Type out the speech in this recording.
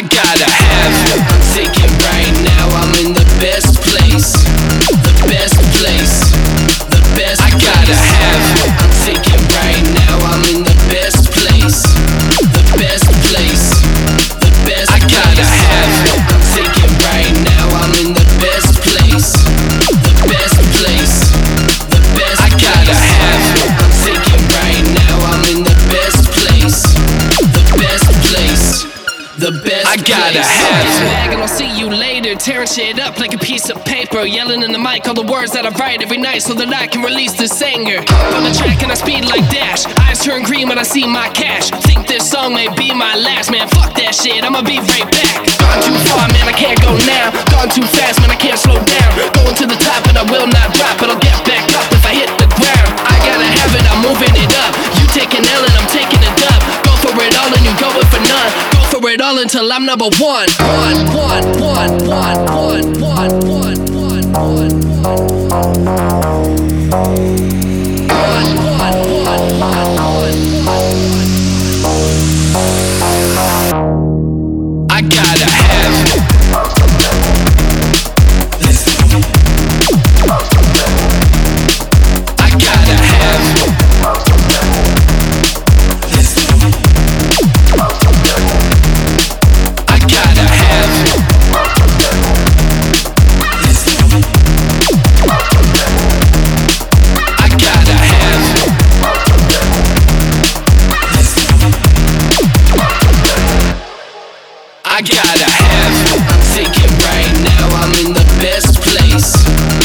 I gotta have it. I'm thinking right now I'm in the best place. The best place. The best I gotta have it. Bag and I'll see you later. Tearing shit up like a piece of paper. Yelling in the mic all the words that I write every night so that I can release this anger. On the track and I speed like Dash. Eyes turn green when I see my cash. Think this song may be my last, man. Fuck that shit, I'ma be right back. Gone too far, man, I can't go now. Gone too fast, man, I can't slow down. Going to the top and I will not drop, but I'll get back up if I hit the ground. I gotta have it, I'm moving it up. You take an L and I'm taking a dub. Go for it all and you go going for none. It all until I'm number. One, one, one, one, one, one, one, one, I gotta have. I'm thinking right now I'm in the best place.